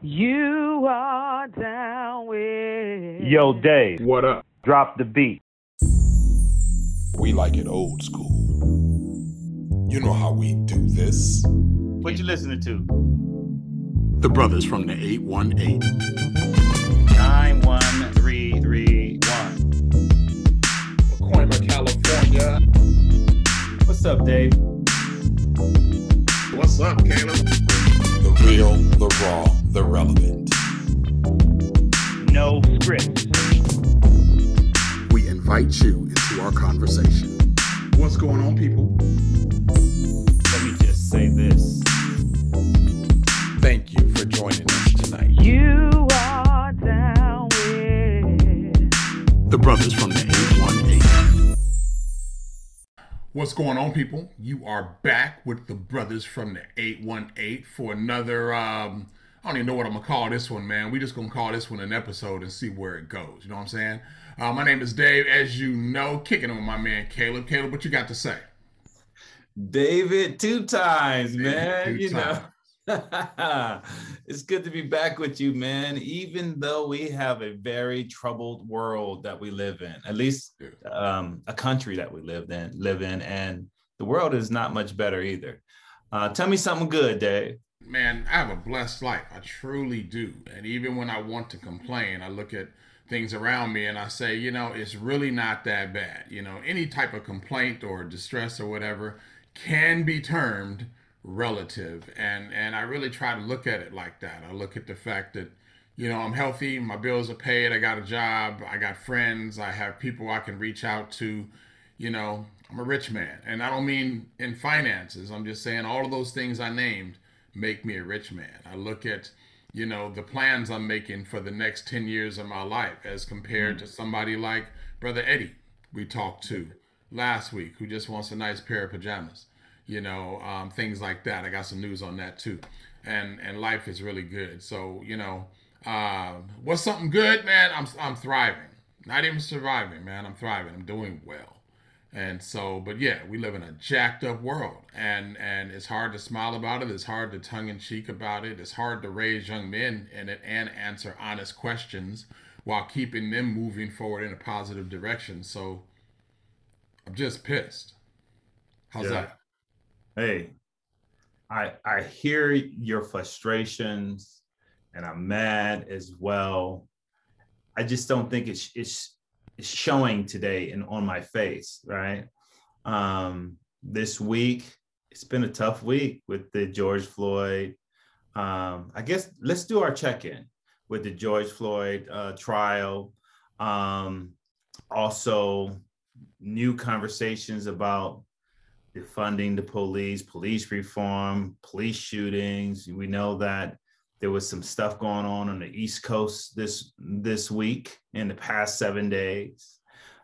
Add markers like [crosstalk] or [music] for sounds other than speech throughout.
You are down with. Yo, Dave, What up? drop the beat. We like it old school. You know how we do this. What you listening to? The brothers from the 818. Nine one three three one. Pacoima, California. What's up, Dave? What's up, Caleb? The real, the raw, the relevant. No script. We invite you into our conversation. What's going on, people? Let me just say this. Thank you for joining us tonight. You are down with. The brothers from the What's going on, people? You are back with the brothers from the 818 for another. Um, I don't even know what I'm gonna call this one, man. We just gonna call this one an episode and see where it goes. You know what I'm saying? Uh, my name is Dave, as you know, kicking it with my man Caleb. Caleb, what you got to say? David, two times, man. Two you times. know. [laughs] it's good to be back with you, man. Even though we have a very troubled world that we live in, at least um, a country that we live in, live in, and the world is not much better either. Uh, tell me something good, Dave. man, I have a blessed life. I truly do. And even when I want to complain, I look at things around me and I say, you know, it's really not that bad. You know, any type of complaint or distress or whatever can be termed relative. And and I really try to look at it like that. I look at the fact that you know, I'm healthy, my bills are paid, I got a job, I got friends, I have people I can reach out to, you know, I'm a rich man. And I don't mean in finances. I'm just saying all of those things I named make me a rich man. I look at, you know, the plans I'm making for the next 10 years of my life as compared mm-hmm. to somebody like Brother Eddie we talked to last week who just wants a nice pair of pajamas. You know, um, things like that. I got some news on that too. And and life is really good. So, you know, um, what's something good, man? I'm I'm thriving. Not even surviving, man. I'm thriving. I'm doing well. And so, but yeah, we live in a jacked up world, and and it's hard to smile about it. It's hard to tongue in cheek about it. It's hard to raise young men in it and answer honest questions while keeping them moving forward in a positive direction. So, I'm just pissed. How's Yeah. that? Hey, I I hear your frustrations, and I'm mad as well. I just don't think it's it's it's showing today and on my face, right? Um, this week, it's been a tough week with the George Floyd. Um, I guess let's do our check-in with the George Floyd uh, trial. Um, also, new conversations about defunding the police, police reform, police shootings. We know that there was some stuff going on on the East Coast this this week in the past seven days.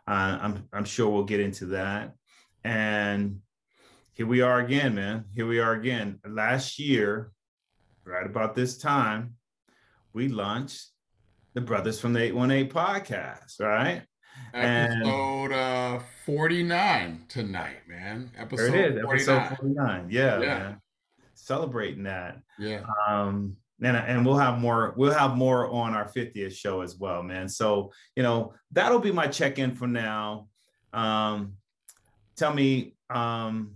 Uh, I'm I'm sure we'll get into that. And here we are again, man. Here we are again. Last year, right about this time, we launched the Brothers from the 818 podcast, right? And- Episode uh, 49 tonight, man. Episode There it is, 49. episode 49. Yeah, Yeah. man. Celebrating that. Yeah. um and, and we'll have more we'll have more on our 50th show as well man so you know that'll be my check-in for now um tell me um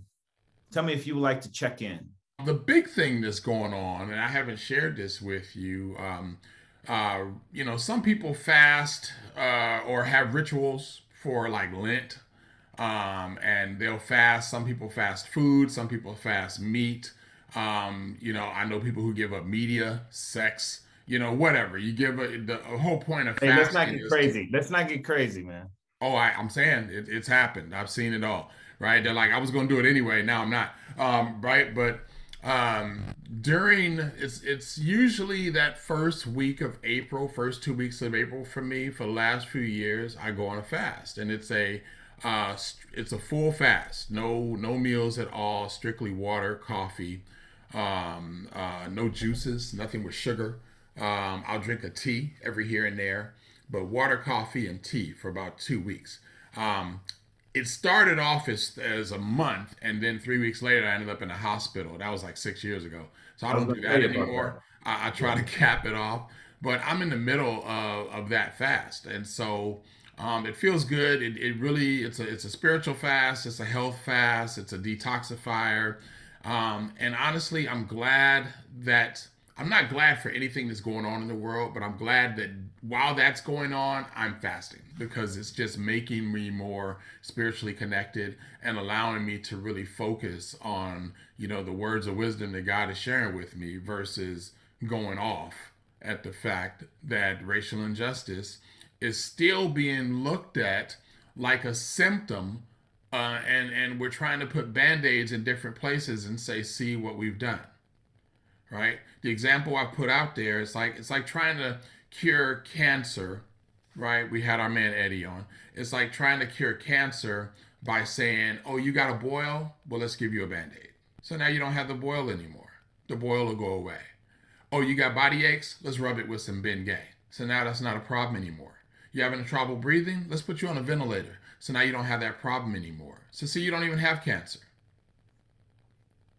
tell me if you would like to check in the big thing that's going on, and I haven't shared this with you, um, uh, you know, some people fast uh, or have rituals for like Lent, um, and they'll fast. Some people fast food, some people fast meat. Um, you know, I know people who give up media, sex, you know, whatever. You give a, the a whole point of hey fasting. let's not get crazy let's not get crazy man Oh, I, I'm saying it, it's happened. I've seen it all. Right? They're like, I was going to do it anyway. Now I'm not. Um, right? But um, during it's it's usually that first week of April, first two weeks of April for me. For the last few years, I go on a fast, and it's a uh, it's a full fast. No no meals at all. Strictly water, coffee, um, uh, no juices, nothing with sugar. Um, I'll drink a tea every here and there, but water, coffee, and tea for about two weeks. Um, it started off as, as a month, and then three weeks later, I ended up in a hospital. That was like six years ago. So I I don't do that tell you about anymore. I, I try to cap it off. But I'm in the middle of, of that fast, and so um, it feels good. It, it really it's a it's a spiritual fast. It's a health fast. It's a detoxifier. Um, and honestly, I'm glad that I'm not glad for anything that's going on in the world, but I'm glad that while that's going on, I'm fasting because it's just making me more spiritually connected and allowing me to really focus on, you know, the words of wisdom that God is sharing with me versus going off at the fact that racial injustice is still being looked at like a symptom uh, and and we're trying to put band-aids in different places and say see what we've done right the example i put out there is like it's like trying to cure cancer right? We had our man eddie on. It's like trying to cure cancer by saying oh you got a boil? Well let's give you a band-aid. So now you don't have the boil anymore. The boil will go away. Oh you got body aches? Let's rub it with some bengay. So now that's not a problem anymore. You having trouble breathing? Let's put you on a ventilator. So now you don't have that problem anymore. So see, you don't even have cancer.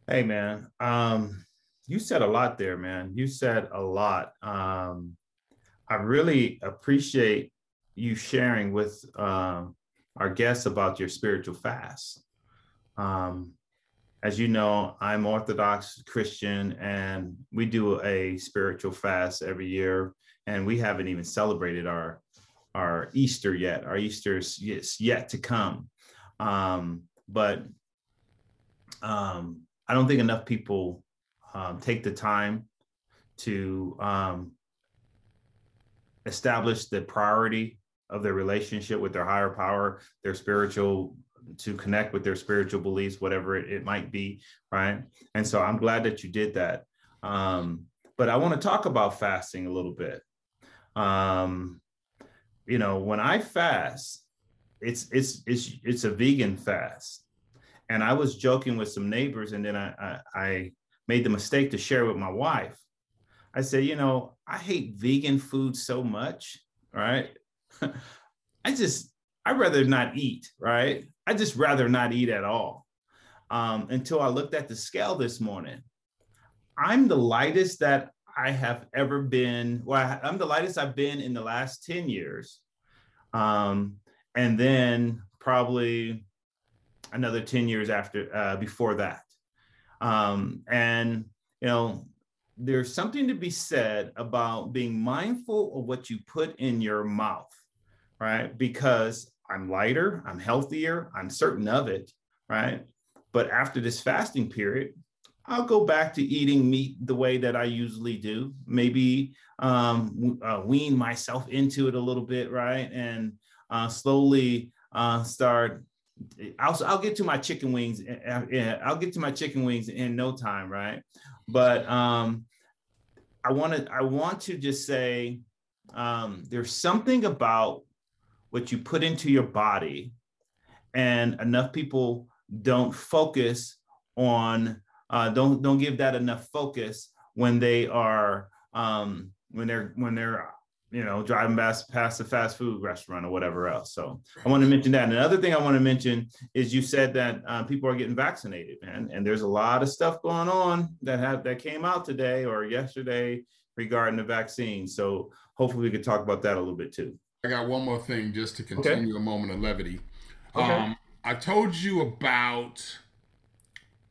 Hey man, um, you said a lot there, man. You said a lot. Um, I really appreciate you sharing with um, our guests about your spiritual fast. Um, as you know, I'm Orthodox Christian, and we do a spiritual fast every year, and we haven't even celebrated our our Easter yet. Our Easter is yet to come. Um, but um, I don't think enough people um, take the time to um, establish the priority of their relationship with their higher power, their spiritual, to connect with their spiritual beliefs, whatever it, it might be, right? And so I'm glad that you did that. Um, but I want to talk about fasting a little bit. Um, you know, when I fast, it's it's it's it's a vegan fast. And I was joking with some neighbors, and then I, I, I made the mistake to share with my wife. I said, you know, I hate vegan food so much, right? [laughs] I just I'd rather not eat, right? I just rather not eat at all. Um, until I looked at the scale this morning. I'm the lightest that I have ever been. Well, I'm the lightest I've been in the last 10 years. Um, and then probably another 10 years after uh, before that. Um, and you know, there's something to be said about being mindful of what you put in your mouth, right? Because I'm lighter, I'm healthier, I'm certain of it, right? But after this fasting period, I'll go back to eating meat the way that I usually do. Maybe um, uh, wean myself into it a little bit, right? And uh, slowly uh, start. I'll, I'll get to my chicken wings. I'll get to my chicken wings in no time, right? But um, I want to. I want to just say um, there's something about what you put into your body, and enough people don't focus on uh, don't don't give that enough focus when they are um, when they're when they're you know driving past past a fast food restaurant or whatever else. So I want to mention that. And another thing I want to mention is you said that uh, people are getting vaccinated, man, and there's a lot of stuff going on that have that came out today or yesterday regarding the vaccine. So hopefully we could talk about that a little bit too. I got one more thing just to continue okay. a moment of levity. Okay. Um, I told you about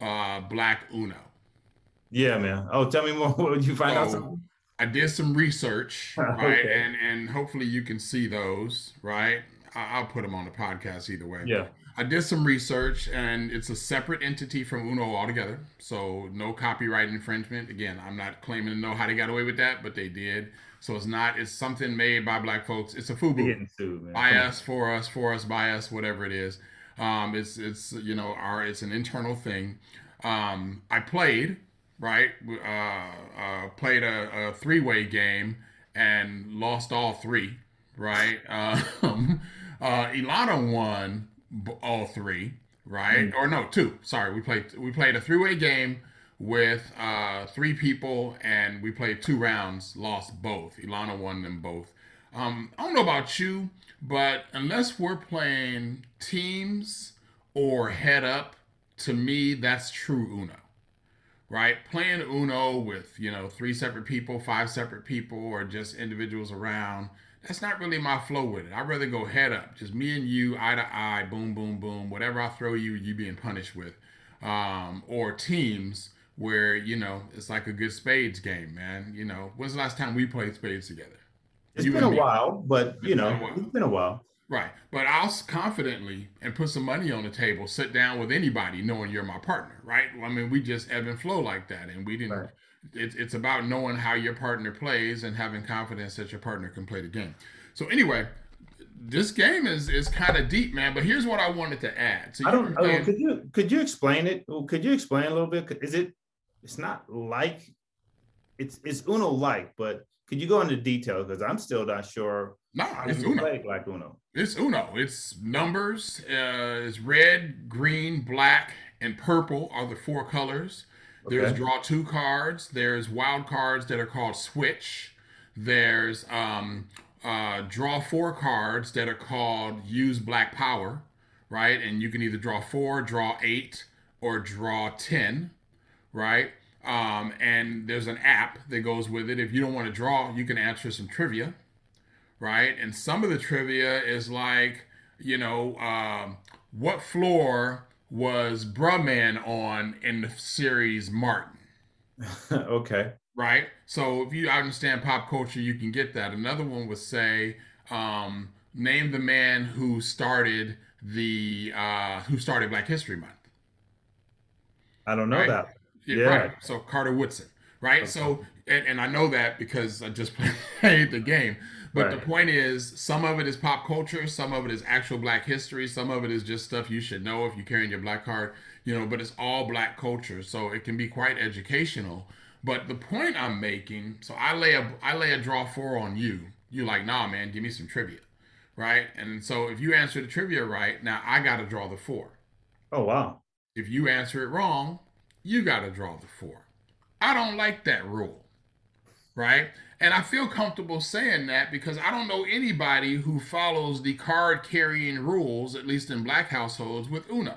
uh, Black Uno. Yeah, man. Oh, tell me more. [laughs] What did you find out? Something? I did some research, [laughs] right? Okay. And and hopefully you can see those, right? I- I'll put them on the podcast either way. Yeah. I did some research, and it's a separate entity from Uno altogether. So no copyright infringement. Again, I'm not claiming to know how they got away with that, but they did. So it's not. It's something made by black folks. It's a FUBU getting sued, man. by Come on. us, for us, for us, by us, whatever it is. Um, it's it's you know our it's an internal thing. Um, I played right, uh, uh, played a, a three way game and lost all three. Right, [laughs] um, uh, Ilana won all three. Right, or no, two. Sorry, we played we played a three way game with uh, three people and we played two rounds. Lost both. Ilana won them both. Um, I don't know about you, but unless we're playing teams or head up, to me, that's true Uno, right? Playing Uno with, you know, three separate people, five separate people, or just individuals around, that's not really my flow with it. I'd rather go head up, just me and you, eye to eye, boom, boom, boom. Whatever I throw you, you being punished with. Um, or teams where, you know, it's like a good spades game, man. You know, when's the last time we played spades together? It's You been a me. while, but you It's know, been it's been a while. Right. But I'll confidently and put some money on the table, sit down with anybody knowing you're my partner, right? I mean, we just ebb and flow like that. And we didn't, Right. it's, it's about knowing how your partner plays and having confidence that your partner can play the game. So, anyway, this game is is kind of deep, man. But here's what I wanted to add. So I don't. playing- oh, could you could you explain it? Well, Could you explain a little bit? Is it? It's not like. It's it's Uno like, but could you go into detail because I'm still not sure no, how it's Uno. play like Uno. It's Uno. It's numbers. Uh, it's red, green, black, and purple are the four colors. There's draw two cards. There's wild cards that are called switch. There's um, uh, draw four cards that are called use black power, right? And you can either draw four, draw eight, or draw ten, right? Um, and there's an app that goes with it. If you don't want to draw, you can answer some trivia right? And some of the trivia is like, you know, um, what floor was Bruh-Man on in the series Martin? [laughs] okay. Right. So if you understand pop culture, you can get that. Another one would say, um, name the man who started the uh, who started Black History Month. I don't know Right. that. Yeah. Right. So Carter Woodson. Right. So and, and I know that because I just [laughs] played the game. But Right. the point is, some of it is pop culture, some of it is actual Black history, some of it is just stuff you should know if you're carrying your Black card, you know. But it's all Black culture, so it can be quite educational. But the point I'm making, so I lay a I lay a draw four on you. You like, nah, man, give me some trivia, right? And so if you answer the trivia right, now I got to draw the four. Oh wow. If you answer it wrong, you got to draw the four. I don't like that rule, right? And I feel comfortable saying that because I don't know anybody who follows the card carrying rules, at least in black households, with Uno,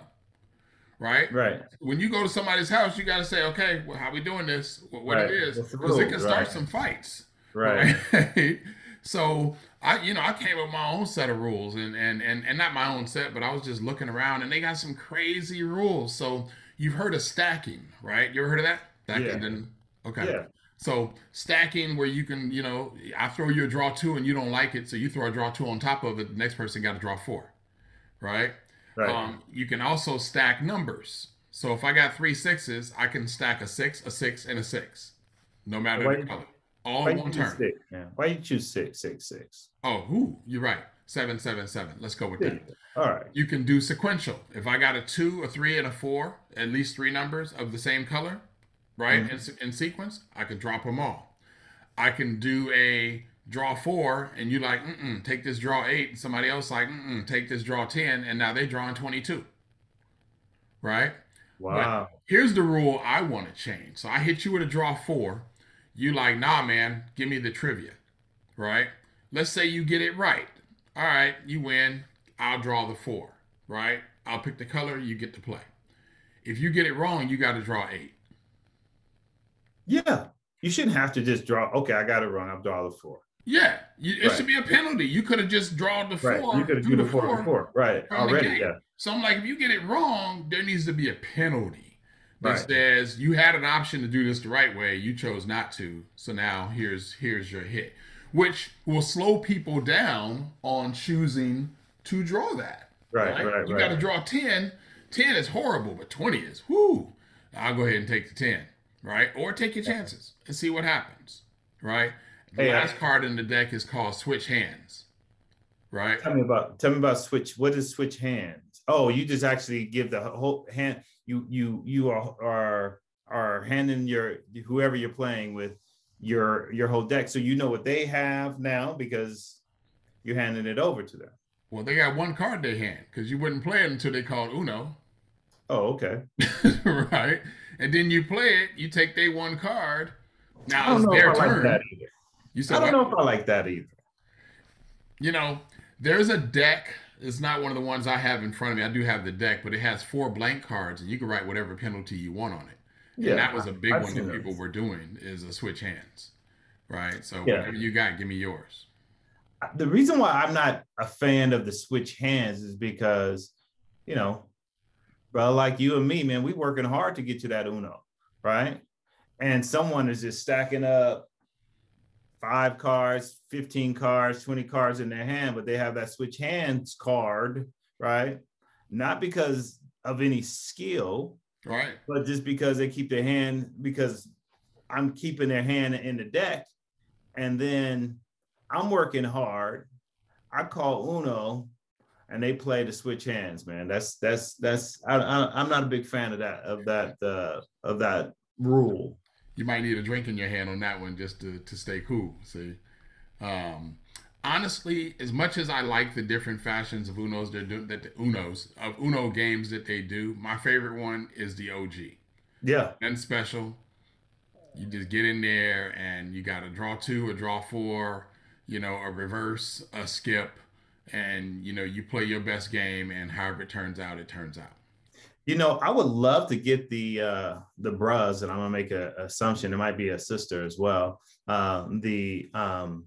right? Right. When you go to somebody's house, you got to say, okay, well, how we doing this? What, what Right. it is? Because it can start Right. some fights Right. right? [laughs] so I, you know, I came up with my own set of rules, and and and and not my own set, but I was just looking around, and they got some crazy rules. So you've heard of stacking, right? You ever heard of that? Stacking, Yeah. then okay. Yeah. So stacking, where you can, you know, I throw you a draw two, and you don't like it, so you throw a draw two on top of it. The next person got to draw four, right? Right. Um, you can also stack numbers. So if I got three sixes, I can stack a six, a six, and a six, no matter Why the color, all Why in you one choose turn. six? Yeah. Why you choose six, six, six? Oh, who? You're right. Seven, seven, seven. Let's go with Yeah. that. All right. You can do sequential. If I got a two, a three, and a four, at least three numbers of the same color, right, mm-hmm. in, se- in sequence, I can drop them all. I can do a draw four, and you like, mm-mm, take this draw eight, and somebody else like, mm-mm, take this draw 10, and now they're drawing 22. Right? Wow. Here's the rule I want to change. So I hit you with a draw four. You like, nah, man, give me the trivia. Right? Let's say you get it right. All right, you win. I'll draw the four. Right? I'll pick the color. You get to play. If you get it wrong, you got to draw eight. Yeah. You shouldn't have to just draw. Okay, I got it wrong. I'll draw the four. Yeah, you, it Right. should be a penalty. You could have just drawn the four. Right. You could have do the four, four. Right. Already. Yeah. So I'm like, if you get it wrong, there needs to be a penalty that Right. says you had an option to do this the right way, you chose not to. So now here's here's your hit, which will slow people down on choosing to draw that. Right. Right. You right. got to draw 10. 10 is horrible, but 20 is whoo. I'll go ahead and take the 10, right? Or take your chances and see what happens, right? The Hey, I- last card in the deck is called Switch Hands, right? Tell me about tell me about switch. What is switch hands? Oh, you just actually give the whole hand. You you you are are are handing your whoever you're playing with your your whole deck, so you know what they have now because you're handing it over to them. Well, they got one card they hand because you wouldn't play it until they called Uno, Oh, okay. [laughs] right? And then you play it, you take their one card. I Now don't it's know their if I like turn. that either. I don't what? know if I like that either. you know, there's a deck. It's not one of the ones I have in front of me. I do have the deck, but it has four blank cards, and you can write whatever penalty you want on it. And Yeah, that was a big I've one that people were doing is a switch hands. Right. So Yeah. whatever you got, give me yours. the reason why I'm not a fan of the switch hands is because, you know, bro, like you and me, man, we working hard to get to that Uno, right? And someone is just stacking up five cards, 15 cards, 20 cards in their hand, but they have that switch hands card, right? Not because of any skill, Right. but just because they keep their hand because I'm keeping their hand in the deck, and then I'm working hard. I call Uno, and they play to switch hands. Man, that's that's that's I, I, I'm not a big fan of that of that uh, of that rule. You might need a drink in your hand on that one just to, to stay cool. See, um, honestly, as much as I like the different fashions of Unos they're doing, that the Unos of Uno games that they do, my favorite one is the OG. Yeah, Nothing special. You just get in there and you got a draw two, a draw four, you know, a reverse, a skip, and you know you play your best game, and however it turns out, it turns out. you know, I would love to get the uh, the bras, and I'm gonna make an assumption. It might be a sister as well. Um, the um,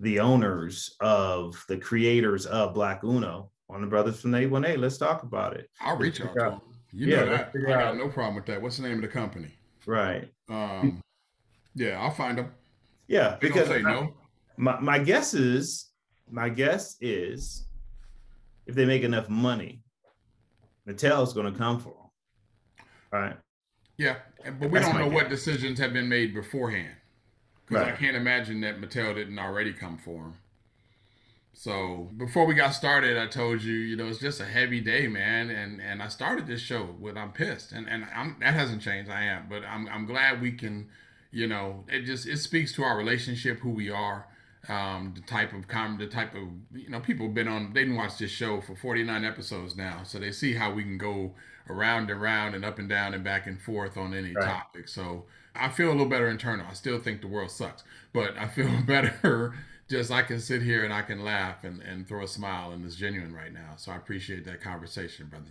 the owners of the creators of Black Uno on the Brothers from 818. Let's talk about it. I'll reach out to out- them. You Yeah, know that. I got out- no problem with that. What's the name of the company? Right. Um, yeah, I'll find them. Yeah, They because say no. my, my guess is my guess is if they make enough money, Mattel's going to come for them. Right. Yeah, but we That's don't know what decisions have been made beforehand. Because I can't imagine that Mattel didn't already come for him. So before we got started, I told you, you know, it's just a heavy day, man. And and I started this show with I'm pissed, and and I'm that hasn't changed. I am, but I'm I'm glad we can, you know, it just it speaks to our relationship, who we are, um, the type of com, the type of you know, people have been on. They didn't watch this show for 49 episodes now, so they see how we can go around and around and up and down and back and forth on any Right. topic. So I feel a little better internal. I still think the world sucks, but I feel [laughs] better. Just I can sit here and I can laugh and, and throw a smile and it's genuine right now. So I appreciate that conversation, brother.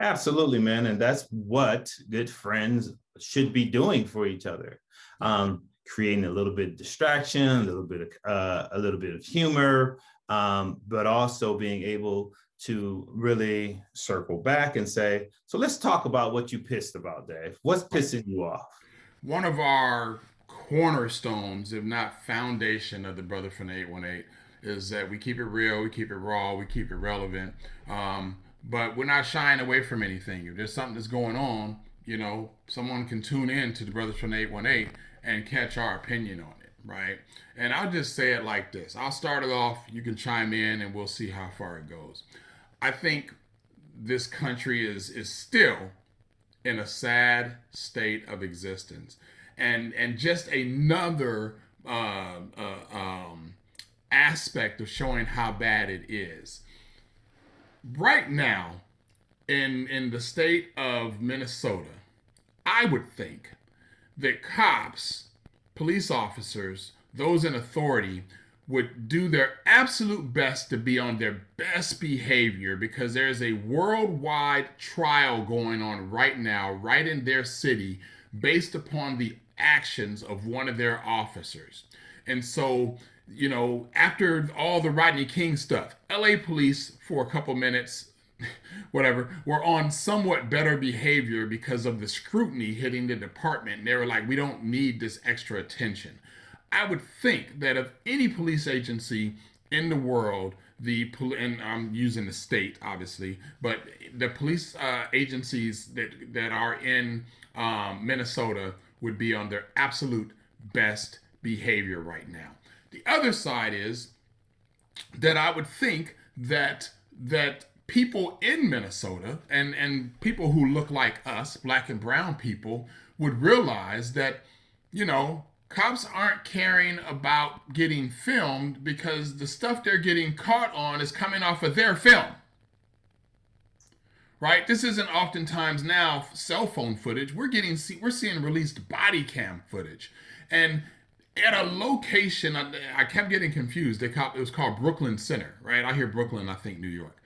Absolutely, man. And that's what good friends should be doing for each other. Um, creating a little bit of distraction, a little bit of uh, a little bit of humor, um, but also being able to really circle back and say, so let's talk about what you pissed about, Dave. What's pissing you off? One of our cornerstones, if not foundation, of the Brother from the 818 is that we keep it real, we keep it raw, we keep it relevant. Um, but we're not shying away from anything. If there's something that's going on, you know, someone can tune in to the Brothers from the 818 and catch our opinion on it, right? And I'll just say it like this I'll start it off, you can chime in, and we'll see how far it goes. I think this country is is still in a sad state of existence and and just another uh, uh, um, aspect of showing how bad it is right now in in the state of minnesota i would think that cops police officers those in authority would do their absolute best to be on their best behavior because there's a worldwide trial going on right now, right in their city, based upon the actions of one of their officers. And so, you know, after all the Rodney King stuff, LA police, for a couple minutes, [laughs] whatever, were on somewhat better behavior because of the scrutiny hitting the department. And They were like, we don't need this extra attention. I would think that of any police agency in the world, the and I'm using the state obviously, but the police uh, agencies that that are in um, Minnesota would be on their absolute best behavior right now. The other side is that I would think that that people in Minnesota and and people who look like us, black and brown people, would realize that you know cops aren't caring about getting filmed because the stuff they're getting caught on is coming off of their film. Right? This isn't oftentimes now cell phone footage. We're getting we're seeing released body cam footage. And at a location, I, I kept getting confused. They called, it was called Brooklyn Center, right? I hear Brooklyn, I think New York.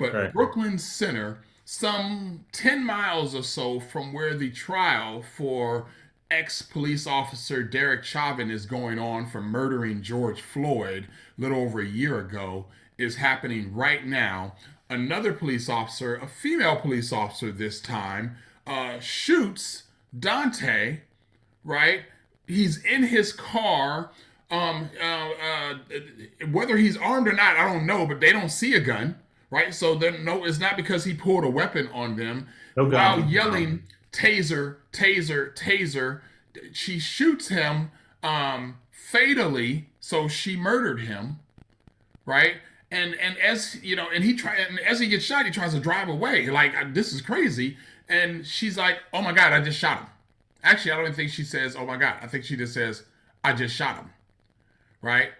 But Right. Brooklyn Center some 10 miles or so from where the trial for ex police officer Derek Chauvin is going on for murdering George Floyd a little over a year ago is happening right now. Another police officer, a female police officer this time, uh, shoots Daunte, right? He's in his car. Um, uh, uh, whether he's armed or not, I don't know, but they don't see a gun, right? So then, no, it's not because he pulled a weapon on them No while yelling taser, taser, taser. She shoots him um, fatally, so she murdered him, right? And and as you know, and he try and as he gets shot, he tries to drive away. Like this is crazy. And she's like, "Oh my god, I just shot him." Actually, I don't even think she says, "Oh my god." I think she just says, "I just shot him," right?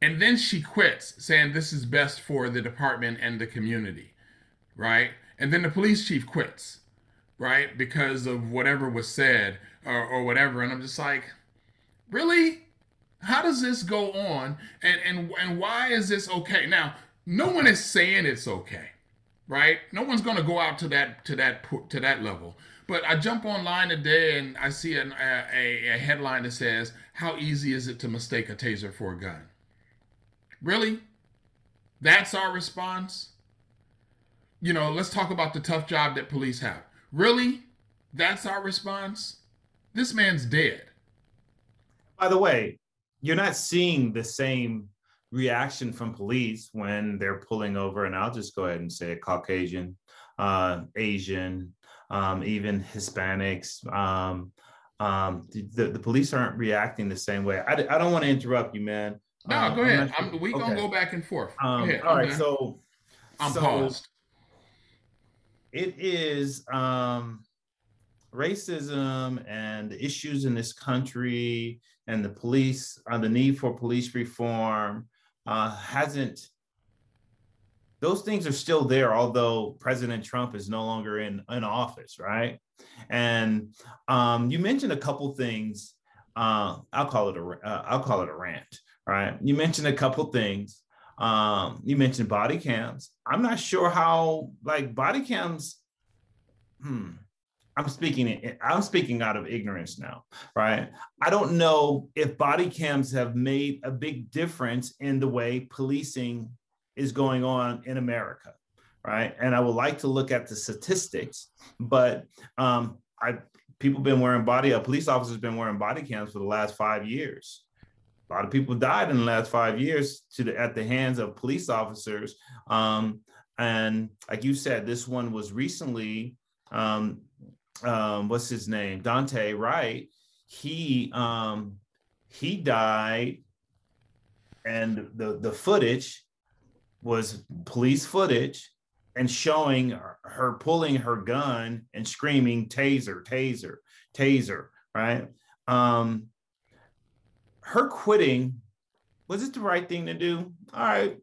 And then she quits, saying, "This is best for the department and the community," right? And then the police chief quits right? Because of whatever was said or, or whatever. And I'm just like, really? How does this go on? And and and why is this okay? Now, no one is saying it's okay, right? No one's going to go out to that to that to that level. But I jump online today and I see an, a, a, a headline that says, "How easy is it to mistake a taser for a gun?" Really? That's our response? You know, let's talk about the tough job that police have. Really? That's our response? This man's dead. By the way, you're not seeing the same reaction from police when they're pulling over, and I'll just go ahead and say it, Caucasian, uh, Asian, um, even Hispanics. Um, um, the, the police aren't reacting the same way. I, I don't want to interrupt you, man. No, Uh, go ahead. not sure- I'm, we gonna go back and forth. Um, all right, Okay. so I'm so paused. it is um, racism and the issues in this country and the police uh, the need for police reform uh, hasn't those things are still there although president trump is no longer in, in office right and um, you mentioned a couple things uh, i'll call it a uh, I'll call it a rant right you mentioned a couple things um, you mentioned body cams. I'm not sure how like body cams. Hmm. I'm speaking. I'm speaking out of ignorance now, right? I don't know if body cams have made a big difference in the way policing is going on in America, right? And I would like to look at the statistics, but um, I people been wearing body. A police officer's been wearing body cams for the last five years a lot of people died in the last five years to the, at the hands of police officers. Um, and like you said, this one was recently, um, um, what's his name? Daunte Wright. He um, he died, and the the footage was police footage and showing her, her pulling her gun and screaming taser, taser, taser, right? Um, her quitting was it the right thing to do? All right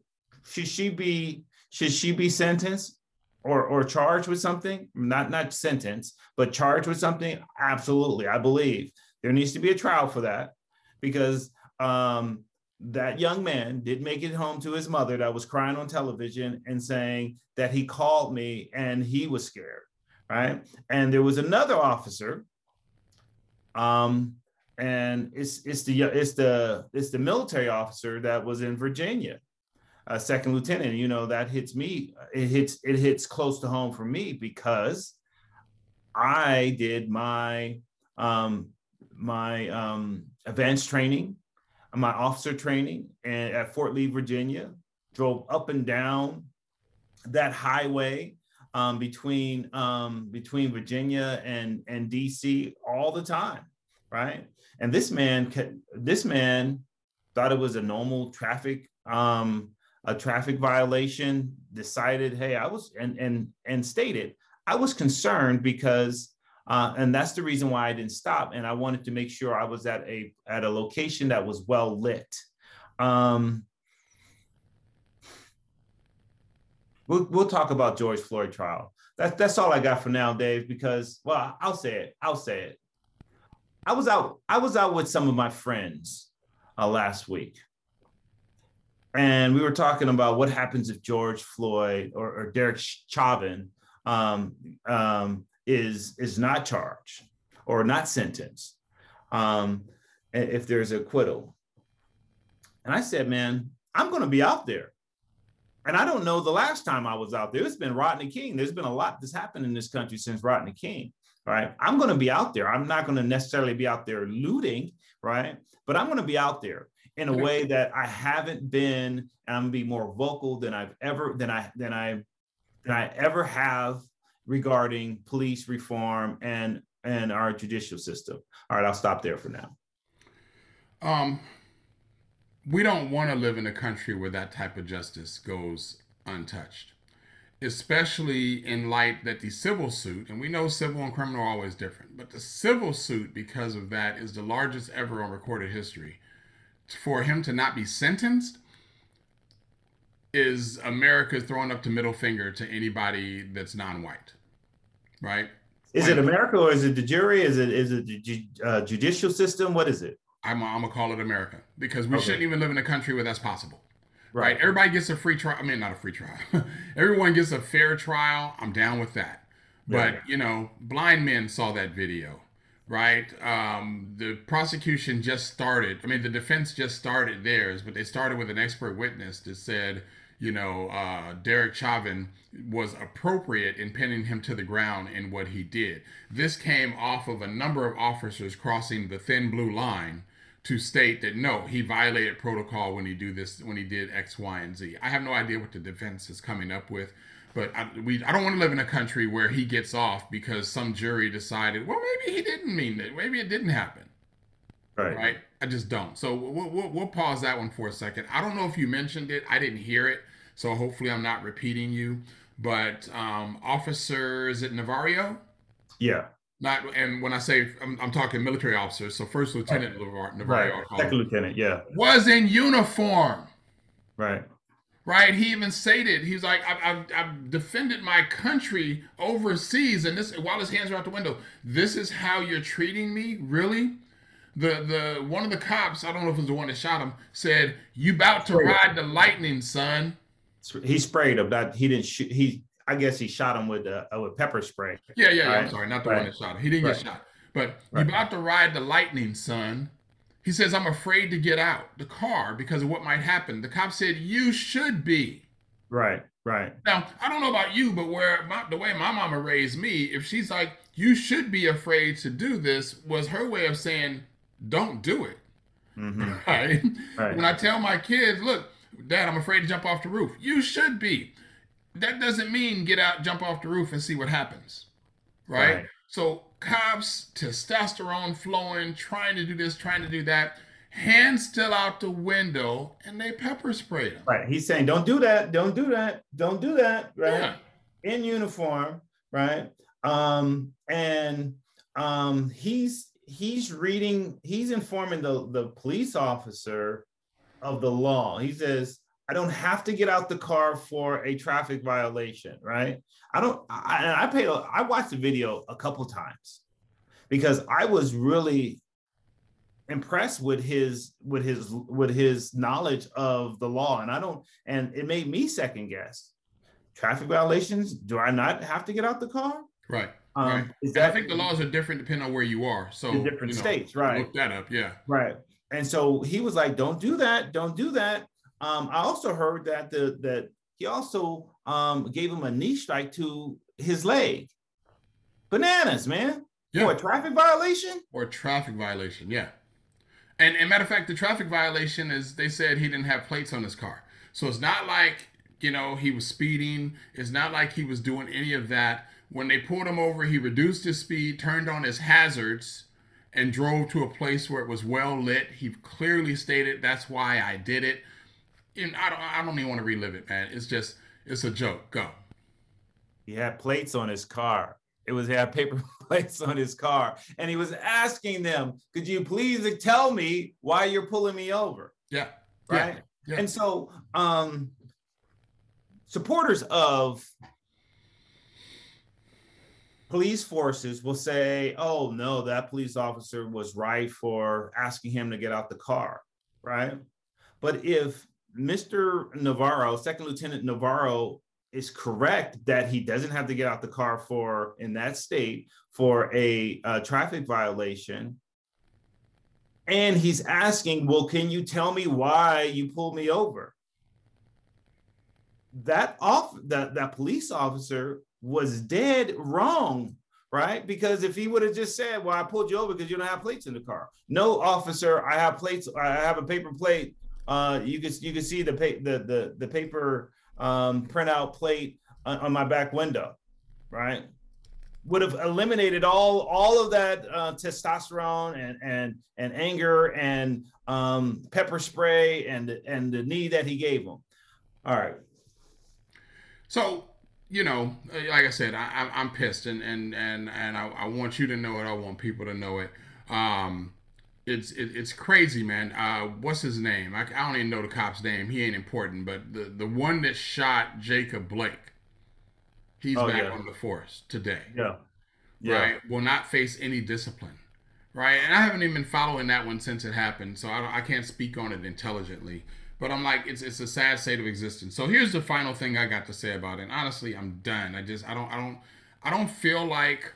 should she be should she be sentenced or or charged with something? Not not sentenced but charged with something? Absolutely i believe. There needs to be a trial for that because um that young man did make it home to his mother that was crying on television and saying that he called me and he was scared right? And there was another officer um and it's it's the it's the it's the military officer that was in Virginia, a second lieutenant. You know that hits me. It hits it hits close to home for me because I did my um, my um, advanced training, my officer training, and at Fort Lee, Virginia. Drove up and down that highway um, between um, between Virginia and and DC all the time, right? And this man, this man thought it was a normal traffic, um, a traffic violation. Decided, hey, I was, and and and stated, I was concerned because, uh, and that's the reason why I didn't stop. And I wanted to make sure I was at a at a location that was well lit. Um, we'll we'll talk about George Floyd trial. That's that's all I got for now, Dave. Because well, I'll say it. I'll say it. I was out. I was out with some of my friends uh, last week, and we were talking about what happens if George Floyd or, or Derek Chauvin um, um, is is not charged or not sentenced um, if there's acquittal. And I said, man, I'm going to be out there. And I don't know the last time I was out there. It's been Rodney King. There's been a lot that's happened in this country since Rodney King, right? I'm going to be out there. I'm not going to necessarily be out there looting, right? But I'm going to be out there in a way that I haven't been, and I'm gonna be more vocal than I've ever than I than I than I ever have regarding police reform and and our judicial system. All right, I'll stop there for now. Um, we don't want to live in a country where that type of justice goes untouched, especially in light that the civil suit, and we know civil and criminal are always different, but the civil suit, because of that, is the largest ever on recorded history. For him to not be sentenced is America throwing up the middle finger to anybody that's non-white, right? Is it America or is it the jury? Is it is it the ju- uh, judicial system? What is it? I'm, I'm gonna call it America because we Okay. shouldn't even live in a country where that's possible. Right. Everybody gets a free trial. I mean, not a free trial. [laughs] Everyone gets a fair trial. I'm down with that. But, Yeah. you know, blind men saw that video, right? Um, the prosecution just started. I mean, the defense just started theirs, but they started with an expert witness that said, you know, uh, Derek Chauvin was appropriate in pinning him to the ground in what he did. This came off of a number of officers crossing the thin blue line to state that no, he violated protocol when he do this when he did X, Y, and Z. I have no idea what the defense is coming up with, but I, we I don't want to live in a country where he gets off because some jury decided, well, maybe he didn't mean it, maybe it didn't happen, Right. right? I just don't. So we'll, we'll, we'll pause that one for a second. I don't know if you mentioned it, I didn't hear it, so hopefully I'm not repeating you. But um, officer is it Navarro? Yeah. Not and when I say I'm, I'm talking military officers, so First Lieutenant Navar- Navarro Right. I'll call him, Second lieutenant. Yeah. was in uniform. Right. right? He even stated he's like, I've, I've, I've defended my country overseas, and this while his hands are out the window. This is how you're treating me, really? The the one of the cops, I don't know if it was the one that shot him, said, "You about to ride the lightning, son." He sprayed him. That he didn't shoot. He. I guess he shot him with uh, with pepper spray. Yeah, yeah, yeah. I'm sorry, not the Right. one that shot him. He didn't Right. get shot, but Right. you about to ride the lightning, son. He says, "I'm afraid to get out the car because of what might happen." The cop said, "You should be." Right. Right. Now, I don't know about you, but where my, the way my mama raised me, if she's like, you should be afraid to do this, was her way of saying, don't do it. hmm [laughs] Right? Right. When I tell my kids, look, dad, I'm afraid to jump off the roof. You should be. That doesn't mean get out, jump off the roof and see what happens. Right? Right. So, cops, testosterone flowing, trying to do this, trying to do that, hands still out the window, and they pepper sprayed them. Right. He's saying, "Don't do that. Don't do that. Don't do that." Right. Yeah. in uniform, right? Um, and um, he's he's reading, he's informing the the police officer of the law. He says, "I don't have to get out the car for a traffic violation, right? I don't. I, and I paid. I watched the video a couple times because I was really impressed with his with his with his knowledge of the law and i don't and it made me second guess traffic violations do i not have to get out the car Right. um right. And I think the laws are different depending on where you are. So in different you know, states right Look that up. Yeah. right and so he was like don't do that don't do that um i also heard that the that he also um gave him a knee strike to his leg bananas man Yeah. for a traffic violation Or a traffic violation. Yeah. And, and matter of fact, the traffic violation is they said he didn't have plates on his car. So it's not like, you know, he was speeding. It's not like he was doing any of that. When they pulled him over, he reduced his speed, turned on his hazards, and drove to a place where it was well lit. He clearly stated that's why I did it. And I don't, I don't even want to relive it, man. It's just, it's a joke. Go. he had plates on his car. It was he had paper [laughs] plates on his car, and he was asking them, "Could you please tell me why you're pulling me over?" Yeah. Right. Yeah. And so, um, supporters of police forces will say, "Oh no, that police officer was right for asking him to get out the car." Right. But if Mr. Navarro, Second Lieutenant Navarro, is correct that he doesn't have to get out the car for in that state for a, uh traffic violation. And he's asking, well, can you tell me why you pulled me over? That off that that police officer was dead wrong, right? Because if he would have just said, "Well, I pulled you over because you don't have plates in the car," no, officer, I have plates. I have a paper plate. Uh, you can you can see the pa- the the the paper um, printout plate on, on my back window, right? Would have eliminated all all of that uh, testosterone and and and anger and um, pepper spray and and the knee that he gave him. All right. So, you know, like I said, I, I'm- I'm pissed, and and and and I, I want you to know it. I want people to know it. Um, it's it, it's crazy, man. Uh, what's his name? I, I don't even know the cop's name. He ain't important, but the the one that shot Jacob Blake, he's Oh, back yeah. on the force today. Yeah. right, will not face any discipline, right? And I haven't even been following that one since it happened, so I, I can't speak on it intelligently. But I'm like, it's it's a sad state of existence. So here's the final thing I got to say about it. And honestly, I'm done. I just I don't I don't I don't feel like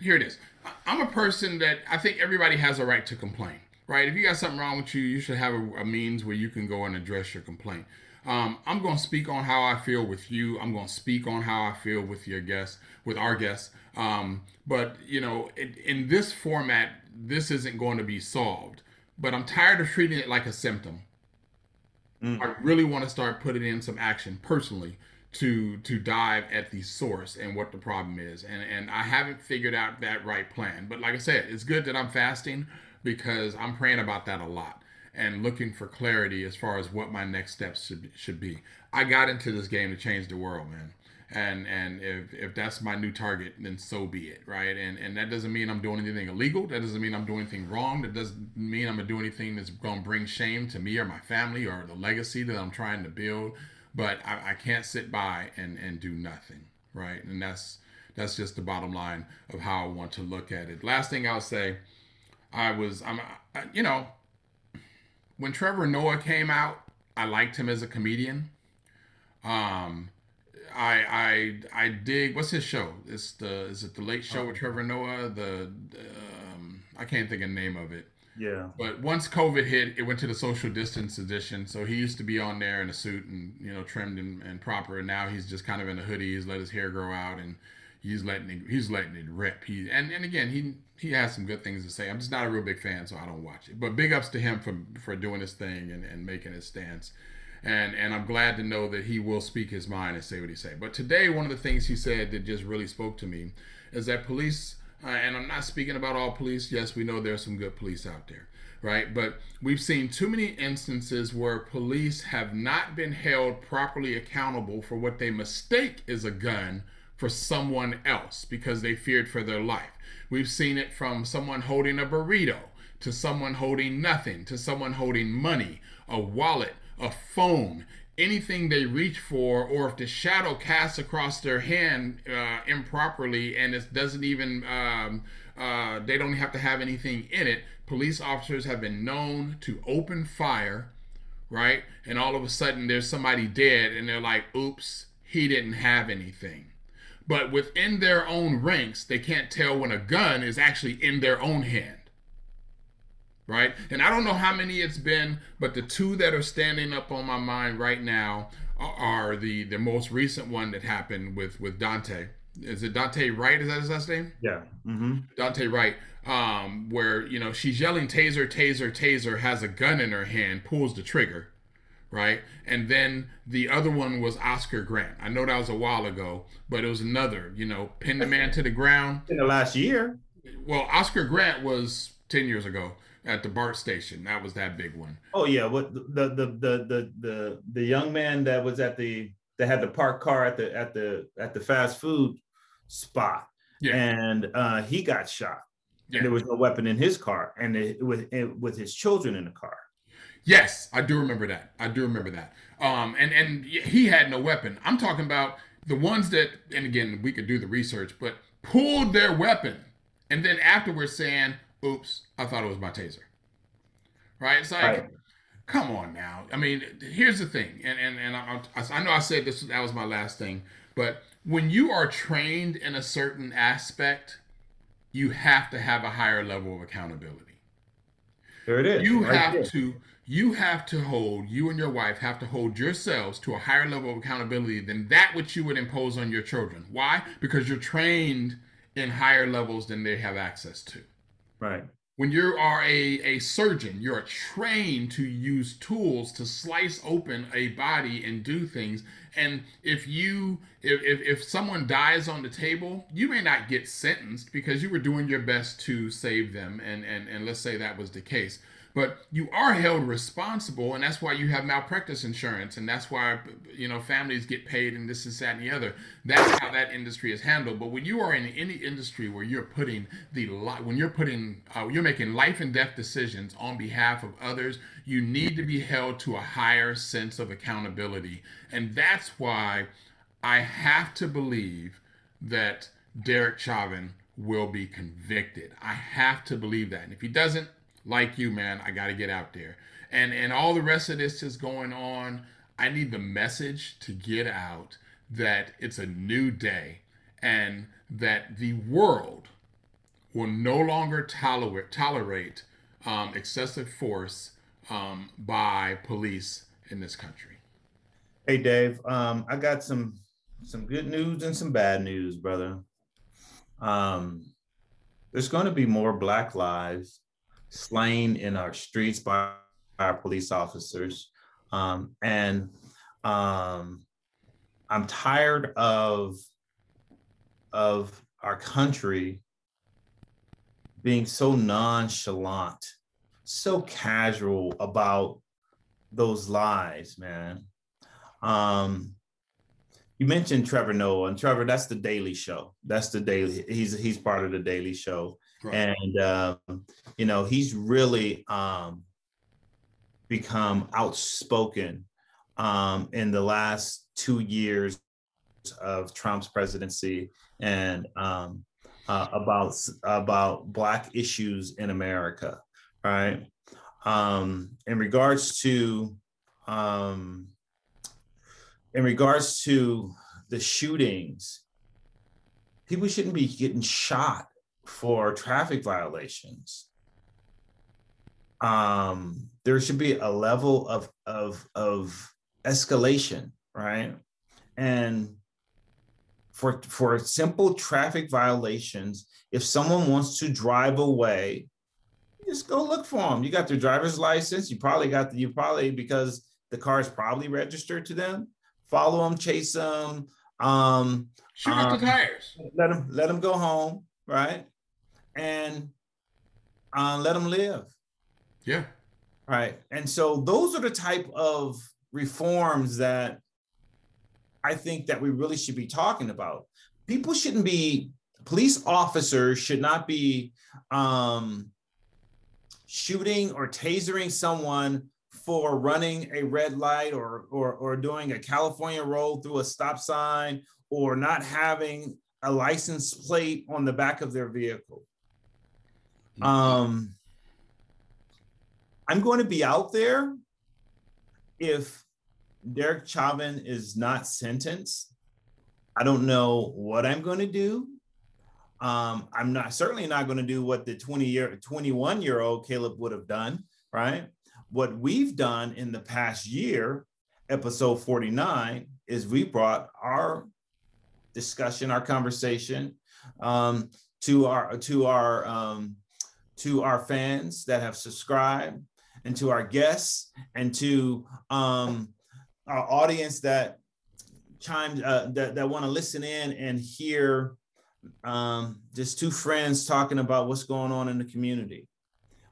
here it is. I'm a person that I think everybody has a right to complain, right? If you got something wrong with you, you should have a, a means where you can go and address your complaint. Um, I'm going to speak on how I feel with you. I'm going to speak on how I feel with your guests, with our guests. Um, but you know, in, in this format, this isn't going to be solved. But I'm tired of treating it like a symptom. Mm. I really want to start putting in some action personally to to dive at the source and what the problem is. And and I haven't figured out that right plan. But like I said, it's good that I'm fasting because I'm praying about that a lot and looking for clarity as far as what my next steps should should be. I got into this game to change the world, man. And and if if that's my new target, then so be it, right? And and that doesn't mean I'm doing anything illegal. That doesn't mean I'm doing anything wrong. That doesn't mean I'm gonna do anything that's gonna bring shame to me or my family or the legacy that I'm trying to build. But I, I can't sit by and and do nothing, right? And that's that's just the bottom line of how I want to look at it. Last thing I'll say, I was I'm I, you know when Trevor Noah came out, I liked him as a comedian. Um, I I I dig. What's his show? It's the is it the Late Show with Trevor Noah? The um, I can't think of the name of it. Yeah. But once COVID hit, it went to the social distance edition. So he used to be on there in a suit and you know trimmed and, and proper. And now he's just kind of in a hoodie. He's let his hair grow out and he's letting it he's letting it rip. He and, and again he he has some good things to say. I'm just not a real big fan, so I don't watch it. But big ups to him for for doing his thing and, and making his stance. And and I'm glad to know that he will speak his mind and say what he say. But today, one of the things he said that just really spoke to me is that police uh, and I'm not speaking about all police. Yes, we know there's some good police out there, right? But we've seen too many instances where police have not been held properly accountable for what they mistake is a gun for someone else because they feared for their life. We've seen it from someone holding a burrito to someone holding nothing to someone holding money, a wallet, a phone, anything they reach for, or if the shadow casts across their hand uh, improperly and it doesn't even, um, uh, they don't have to have anything in it, police officers have been known to open fire, right? And all of a sudden there's somebody dead and they're like, oops, he didn't have anything. But within their own ranks, they can't tell when a gun is actually in their own hand right? And I don't know how many it's been, but the two that are standing up on my mind right now are, the the most recent one that happened with with Daunte. Is it Daunte Wright? Is that his last name? Yeah. Mm-hmm. Daunte Wright. Um, where you know she's yelling taser, taser, taser, has a gun in her hand, pulls the trigger, right? And then the other one was Oscar Grant. I know that was a while ago, but it was another. You know, pin the man to the ground. In the last year. Well, Oscar Grant was ten years ago at the BART station. That was that big one. Oh yeah. What the the the the the the young man that was at the that had the parked car at the at the at the fast food spot. Yeah. And uh, he got shot. Yeah. And there was no weapon in his car, and it, with it, with his children in the car. Yes, I do remember that. I do remember that. Um, and and he had no weapon. I'm talking about the ones that, and again, we could do the research, but pulled their weapon, and then afterwards saying, "Oops, I thought it was my taser." Right? It's like, Right. Come on now. I mean, here's the thing, and and and I, I know I said this that was my last thing, but when you are trained in a certain aspect, you have to have a higher level of accountability. There it is. You right have there. to you have to hold you and your wife have to hold yourselves to a higher level of accountability than that which you would impose on your children. Why? Because you're trained in higher levels than they have access to. Right. When you are a, a surgeon, you're trained to use tools to slice open a body and do things. And if you if, if, if someone dies on the table, you may not get sentenced because you were doing your best to save them. And and, and let's say that was the case. But you are held responsible, and that's why you have malpractice insurance, and that's why you know families get paid, and this and that and the other. That's how that industry is handled. But when you are in any industry where you're putting the when you're putting uh, you're making life and death decisions on behalf of others, you need to be held to a higher sense of accountability, and that's why I have to believe that Derek Chauvin will be convicted. I have to believe that, and if he doesn't like you, man, I got to get out there. And and all the rest of this is going on. I need the message to get out that it's a new day and that the world will no longer tolerate tolerate um, excessive force um, by police in this country. Hey Dave, um, I got some some good news and some bad news, brother. Um, there's going to be more Black lives slain in our streets by our police officers, um, and um, I'm tired of of our country being so nonchalant, so casual about those lies, man. Um, you mentioned Trevor Noah, and Trevor, that's the Daily Show. That's the Daily. He's he's part of the Daily Show, Right. and um, you know he's really um, become outspoken um, in the last two years of Trump's presidency and um, uh, about about Black issues in America, right? Um, in regards to in regards to the shootings, people shouldn't be getting shot for traffic violations. Um, there should be a level of of of escalation, right? And for for simple traffic violations, if someone wants to drive away, just go look for them. You got their driver's license. You probably got the, you probably because the car is probably registered to them. Follow them, chase them, um, Shoot out Um, the tires. let them let them go home, right? And uh, let them live, Yeah. right? And so those are the type of reforms that I think that we really should be talking about. People shouldn't be police officers should not be um, shooting or tasering someone for running a red light or, or or doing a California roll through a stop sign or not having a license plate on the back of their vehicle. Um, I'm going to be out there if Derek Chauvin is not sentenced. I don't know what I'm going to do. Um, I'm not certainly not going to do what the 20 year, 21 year old Caleb would have done, right? What we've done in the past year, episode 49, is we brought our discussion, our conversation um, to our to our um, to our fans that have subscribed, and to our guests, and to um, our audience that chimed uh, that that want to listen in and hear um, just two friends talking about what's going on in the community.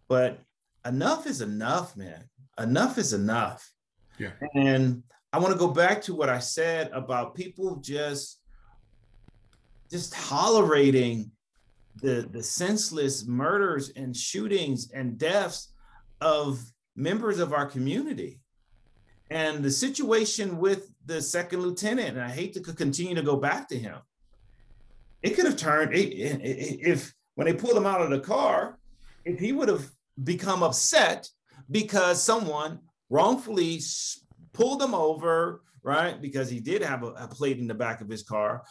But enough is enough, man. Enough is enough. Yeah. And I want to go back to what I said about people just just tolerating the the senseless murders and shootings and deaths of members of our community. And the situation with the second lieutenant, and I hate to continue to go back to him, it could have turned i- i- i- if when they pulled him out of the car, if he would have become upset because someone wrongfully pulled him over, right? Because he did have a, a plate in the back of his car,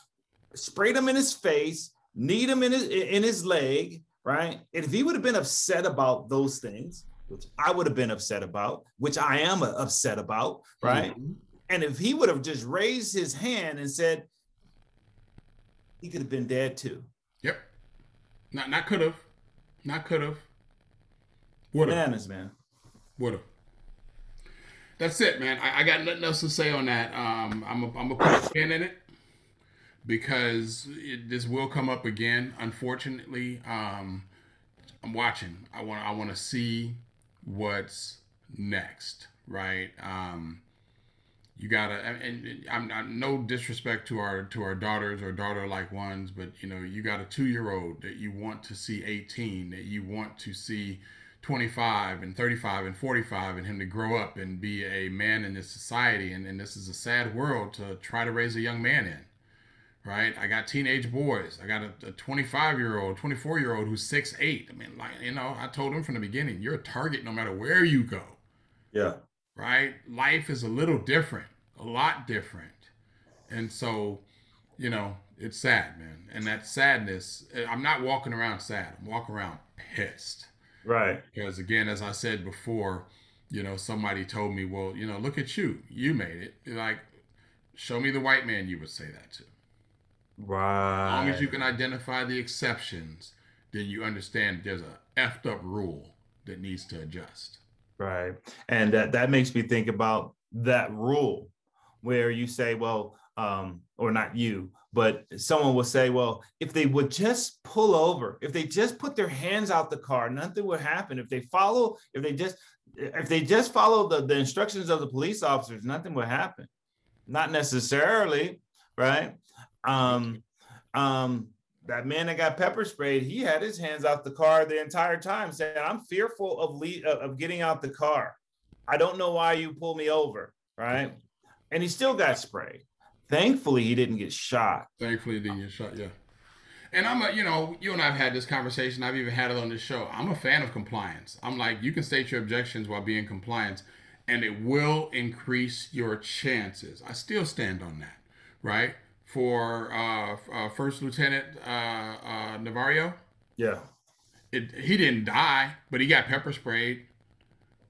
sprayed him in his face, kneed him in his in his leg, right? And if he would have been upset about those things, which I would have been upset about, which I am upset about, right? Mhm. And if he would have just raised his hand and said, he could have been dead too. Yep. Not not could have. Not could have. Would have. Bananas, man. Would have. That's it, man. I, I got nothing else to say on that. Um, I'm a, I'm gonna put a pin in it because it, this will come up again. Unfortunately, um, I'm watching. I want I want to see what's next, right? Um, you gotta and, and I'm, I'm no disrespect to our to our daughters or daughter like ones, but you know you got a two year old that you want to see 18, that you want to see 25 and 35 and 45 and him to grow up and be a man in this society and, and this is a sad world to try to raise a young man in right i got teenage boys i got a 25 year old 24 year old who's six eight i mean like you know i told him from the beginning you're a target no matter where you go Yeah. right? Life is a little different, a lot different. And so, you know, it's sad, man. And that sadness, eh, I'm not walking around sad. I'm walking around pissed. Right. Because again, as I said before, you know, somebody told me, well, you know, look at you. You made it. Like, show me the white man you would say that to. Right. As long as you can identify the exceptions, then you understand there's a effed up rule that needs to adjust. Right. And that, that makes me think about that rule where you say, well, um, or not you, but someone will say, well, if they would just pull over, if they just put their hands out the car, nothing would happen. If they follow, if they just if they just follow the, the instructions of the police officers, nothing would happen. Not necessarily, right? Um, um, that man that got pepper sprayed, he had his hands out the car the entire time, saying, "I'm fearful of le- of getting out the car. I don't know why you pulled me over." Right, and he still got sprayed. Thankfully, he didn't get shot. Thankfully, didn't get shot. Yeah. And I'm a, you know, you and I've had this conversation. I've even had it on this show. I'm a fan of compliance. I'm like, you can state your objections while being compliant, and it will increase your chances. I still stand on that, right? For uh, uh, First Lieutenant uh, uh, Navarro, Yeah, it, he didn't die, but he got pepper sprayed,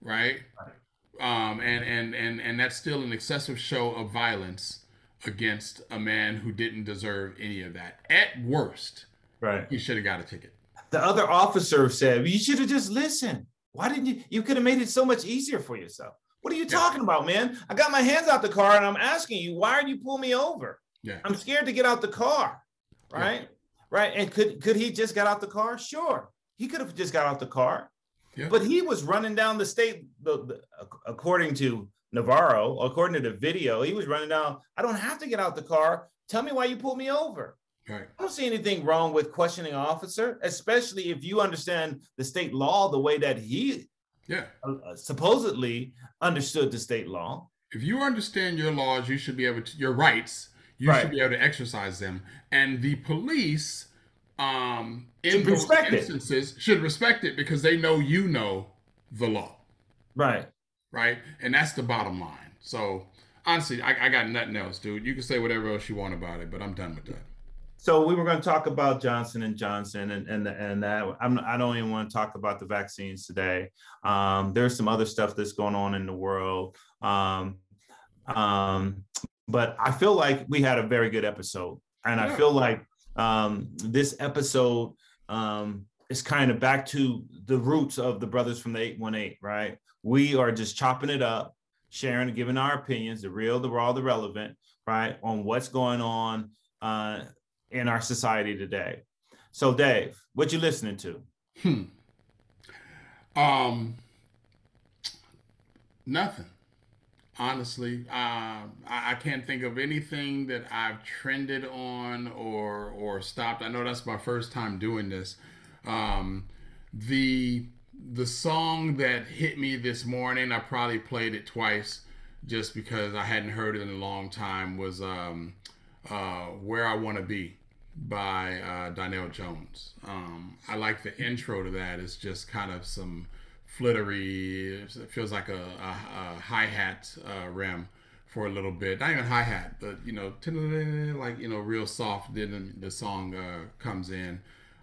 right? Um, and and and and that's still an excessive show of violence against a man who didn't deserve any of that. At worst, right. he should have got a ticket. The other officer said, "You should have just listened. Why didn't you? You could have made it so much easier for yourself." What are you talking about, man? I got my hands out the car and I'm asking you, why are you pull me over? Yeah. I'm scared to get out the car. Right? Right. And could could he just get out the car? Sure. He could have just got out the car. Yeah. But he was running down the state, the, the, according to Navarro, according to the video, he was running down. I don't have to get out the car. Tell me why you pulled me over. Right. I don't see anything wrong with questioning an officer, especially if you understand the state law the way that he Yeah. uh, supposedly understood the state law. If you understand your laws, you should be able to your rights. You Right. should be able to exercise them, and the police, um, in Should those respect it. instances, should respect it because they know you know the law. Right. right? And that's the bottom line. So honestly, I, I got nothing else, dude. You can say whatever else you want about it, but I'm done with that. So we were going to talk about Johnson and Johnson, and and and that I'm, I don't even want to talk about the vaccines today. Um, there's some other stuff that's going on in the world, um, um, but I feel like we had a very good episode, and I feel like um, this episode um, is kind of back to the roots of the brothers from the 818, right? We are just chopping it up, sharing, giving our opinions, the real, the raw, the relevant, right, on what's going on uh, in our society today. So, Dave, what you listening to? Hmm. Um. Nothing. Honestly, um, I, I can't think of anything that I've trended on or or stopped. I know that's my first time doing this. Um, the the song that hit me this morning, I probably played it twice just because I hadn't heard it in a long time. Was um, uh, "Where I Want to Be" by uh, Donell Jones. Um, I like the intro to that. It's just kind of some flittery. It feels like a, a, a hi hat uh, rim for a little bit. Not even hi hat, but you know, like you know, real soft. Then the song uh, comes in.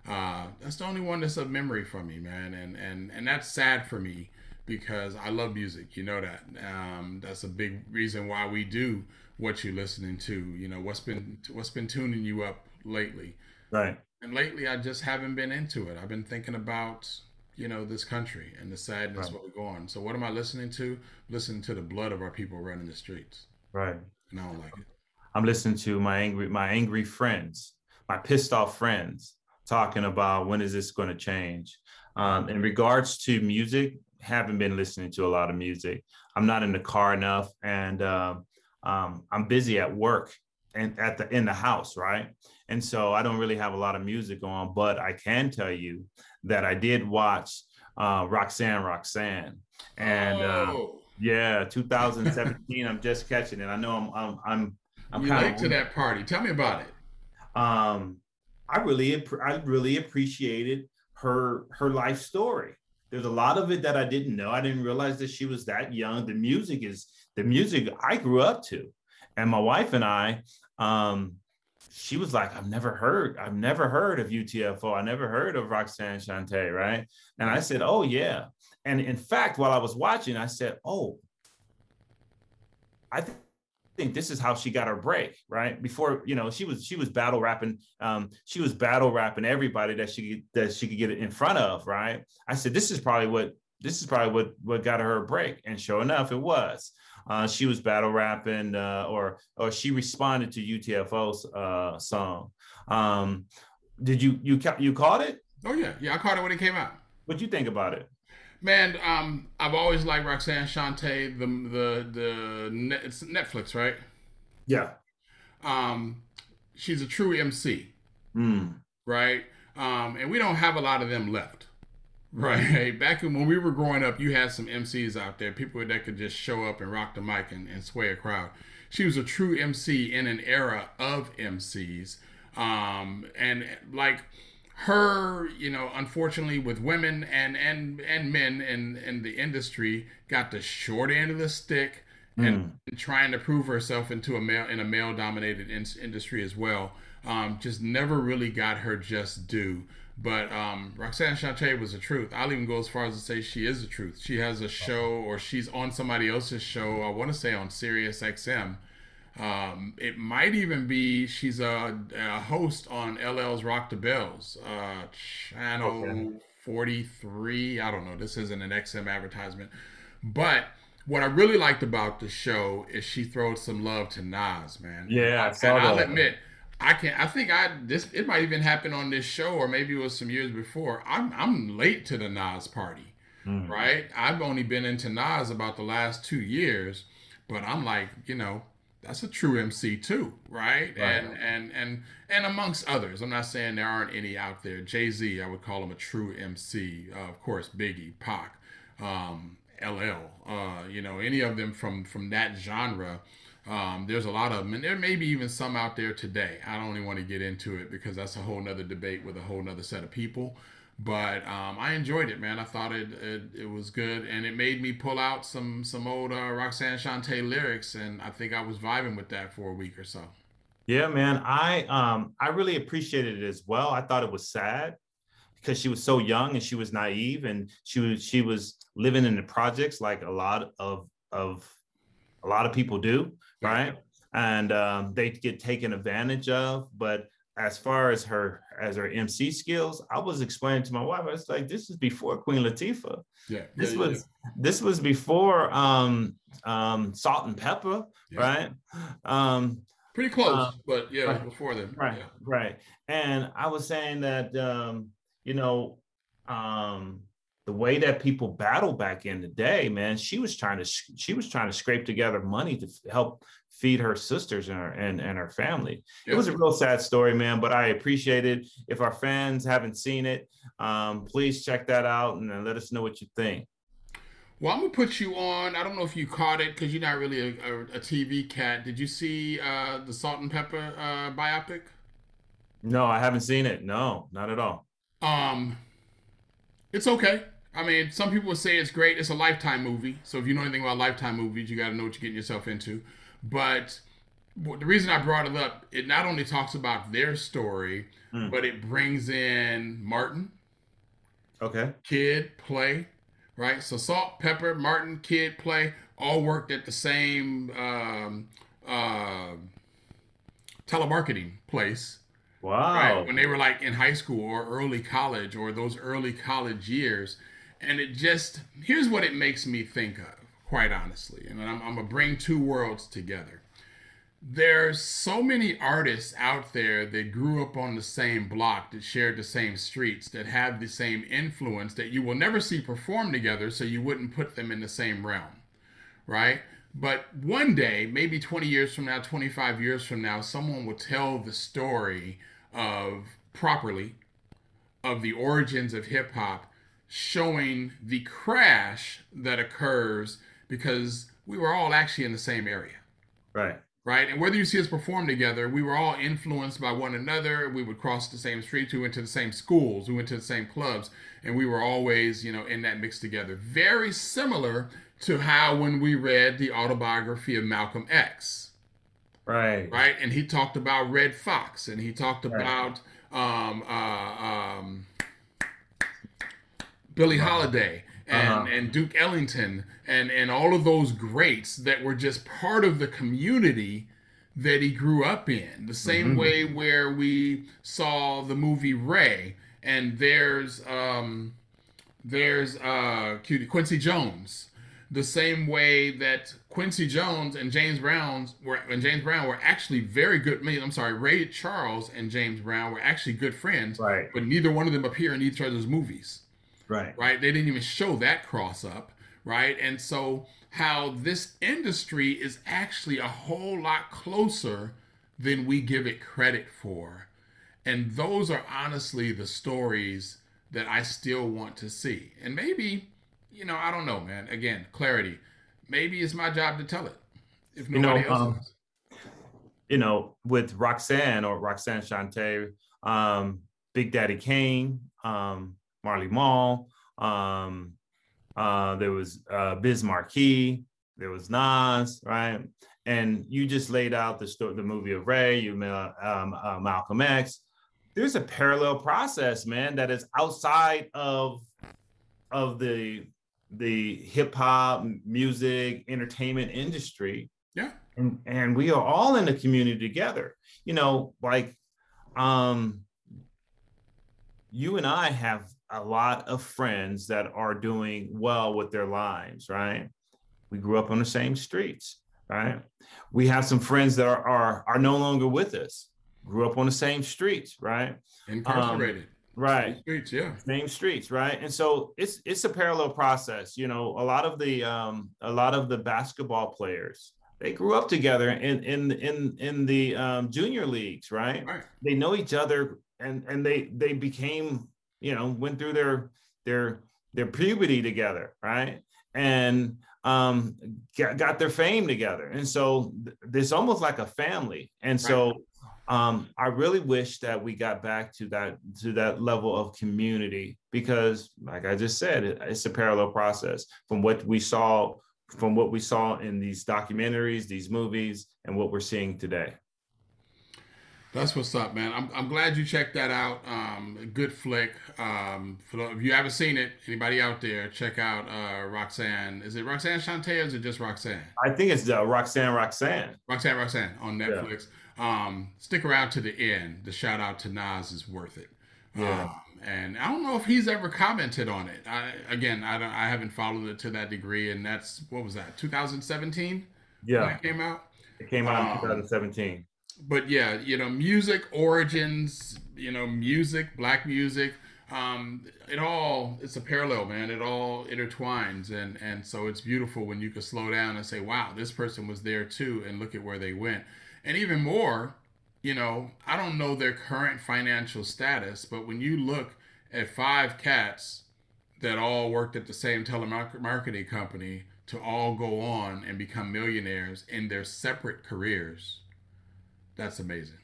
Uh, that's the only one that's a memory for me, man, and and and that's sad for me because I love music. You know that. Um, that's a big reason why we do what you're listening to. You know what's been what's been tuning you up lately. Right. And lately, I just haven't been into it. I've been thinking about you know this country and the sadness Right. what we're going. So what am I listening to? Listening to the blood of our people running the streets, Right. and I don't like it. I'm listening to my angry my angry friends, my pissed off friends talking about when is this going to change. Um, in regards to music, haven't been listening to a lot of music. I'm not in the car enough, and um, um, I'm busy at work and at the in the house, right? And so I don't really have a lot of music on. But I can tell you that I did watch uh, Roxanne, Roxanne, and uh, oh, yeah, 2017. I'm just catching it. I know I'm I'm I'm I'm kind late to that party. Tell me about it. um i really i really appreciated her her life story there's a lot of it that i didn't know i didn't realize that she was that young the music is the music i grew up to and my wife and i um she was like i've never heard i've never heard of utfo i never heard of roxanne shante right and i said oh yeah and in fact while i was watching i said oh i think think this is how she got her break, right? Before you know, she was she was battle rapping. Um, she was battle rapping everybody that she that she could get it in front of, right? I said, this is probably what this is probably what what got her a break, and sure enough, it was. Uh, she was battle rapping, uh, or or she responded to UTFO's uh, song. Um, did you you ca- you caught it? Oh yeah, yeah. I caught it when it came out. What'd you think about it? Man, um, I've always liked Roxanne Shante, the the the net, it's Netflix, right? Yeah. Um, she's a true MC, Mm. right? Um, and we don't have a lot of them left, right? Back when we were growing up, you had some MCs out there, people that could just show up and rock the mic and, and sway a crowd. She was a true MC in an era of MCs, um, and like her, you know, unfortunately with women and and and men in in the industry got the short end of the stick and trying to prove herself into a male in a male dominated in- industry as well. Um, just never really got her just due. But um, Roxanne Shante was the truth. I'll even go as far as to say she is the truth. She has a show, or she's on somebody else's show. I want to say on Sirius XM. Um, it might even be she's a, a host on LL's Rock the Bells, uh, channel Okay. 43. I don't know. This isn't an XM advertisement. But what I really liked about the show is she throws some love to Nas, man. Yeah, I and I'll admit, I can. I think I this. It might even happen on this show, or maybe it was some years before. I'm I'm late to the Nas party Mm. right? I've only been into Nas about the last two years, but I'm like, you know, that's a true MC too, right? Right. And and and and amongst others, I'm not saying there aren't any out there. Jay Z, I would call him a true MC. Uh, of course, Biggie, Pac, um, LL, uh, you know, any of them from from that genre. Um, there's a lot of them, and there may be even some out there today. I don't even want to get into it because that's a whole nother debate with a whole nother set of people. But um, I enjoyed it, man. I thought it, it it was good, and it made me pull out some some old uh, Roxanne Shante lyrics, and I think I was vibing with that for a week or so. Yeah, man. I um I really appreciated it as well. I thought it was sad because she was so young and she was naive and she was she was living in the projects like a lot of of a lot of people do, right? And um, they get taken advantage of. But as far as her as her MC skills, I was explaining to my wife, I was like, this is before Queen Latifah. Yeah, This yeah, yeah, was this was before um um Salt-N-Pepa, yeah. right? Um Pretty close, Uh, but yeah, right, before then. right Yeah. right and i was saying that um you know um the way that people battle back in the day man she was trying to she was trying to scrape together money to f- help feed her sisters and her and, and her family it was a real sad story man but i appreciate it if our fans haven't seen it um please check that out and then let us know what you think Well, I'm gonna put you on. I don't know if you caught it because you're not really a, a, a TV cat. Did you see uh, the Salt-N-Pepa uh, biopic? no i haven't seen it no not at all Um, it's okay. I mean, some people would say it's great. It's a lifetime movie. So if you know anything about lifetime movies, you got to know what you're getting yourself into. But the reason I brought it up, it not only talks about their story, Mm. but it brings in Martin, Okay. Kid, Play, right? So Salt, Pepa, Martin, Kid, Play all worked at the same um, uh, telemarketing place. Wow. Right. When they were like in high school or early college or those early college years. And it just, here's what it makes me think of, quite honestly. And I'm, I'm to bring two worlds together. There's so many artists out there that grew up on the same block, that shared the same streets, that have the same influence that you will never see perform together, so you wouldn't put them in the same realm right? But one day, maybe 20 years from now, 25 years from now, someone will tell the story of properly of the origins of hip hop, showing the crash that occurs because we were all actually in the same area. Right. Right. And whether you see us perform together, we were all influenced by one another. We would cross the same streets. We went to the same schools. We went to the same clubs. And we were always, you know, in that mix together. Very similar to how when we read the autobiography of Malcolm X, Right. right? And he talked about Redd Foxx and he talked Right. about um, uh, um, Billie Holiday and, Uh-huh. and Duke Ellington and, and all of those greats that were just part of the community that he grew up in. The same Mhm. way where we saw the movie Ray and there's um, there's uh, Quincy Jones. The same way that Quincy Jones and James Brown's were and James Brown were actually very good. I'm sorry, Ray Charles and James Brown were actually good friends, Right. but neither one of them appear in each other's movies Right. right? They didn't even show that cross up, right? And so, how this industry is actually a whole lot closer than we give it credit for. And those are honestly the stories that I still want to see. And maybe, you know, I don't know, man. Again, clarity. Maybe it's my job to tell it. If You know, nobody else um, you know, with Roxanne or Roxanne Shante, um, Big Daddy Kane, um, Marley Marl, um, uh, there was uh, Biz Markie, there was Nas, right? And you just laid out the story, the movie of Ray, you um, uh, Malcolm X. There's a parallel process, man, that is outside of of the the hip hop, music, entertainment industry Yeah. and and we are all in the community together you know like um you and i have a lot of friends that are doing well with their lives right? We grew up on the same streets right? We have some friends that are are, are no longer with us. Grew up on the same streets right? Incarcerated. right. Streets, yeah. same streets right? And so it's it's a parallel process you know a lot of the um a lot of the basketball players they grew up together in in in in the um, junior leagues right? Right. they know each other and and they they became you know went through their their their puberty together right? And um got, got their fame together. And so th- there's almost like a family. And so um i really wish that we got back to that to that level of community because like i just said it, it's a parallel process from what we saw from what we saw in these documentaries these movies and what we're seeing today That's what's up, man. I'm, I'm glad you checked that out. Um, good flick. Um, for the, if you haven't seen it, anybody out there, check out uh, Roxanne. Is it Roxanne Shante or is it just Roxanne? i think it's uh, roxanne roxanne Roxanne Roxanne on Netflix. Um, stick around to the end. The shout out to Nas is worth it. Yeah. Um, and I don't know if he's ever commented on it. I, again, I don't. I haven't followed it to that degree. And that's what was that? 2017 when yeah it came out. it came out in Um, 2017 but yeah, you know, music origins, you know, music, black music, um, it all it's a parallel, man. It all intertwines, and and so it's beautiful when you can slow down and say, wow, this person was there too, and look at where they went, and even more, you know, I don't know their current financial status, but when you look at five cats that all worked at the same telemarketing company to all go on and become millionaires in their separate careers that's amazing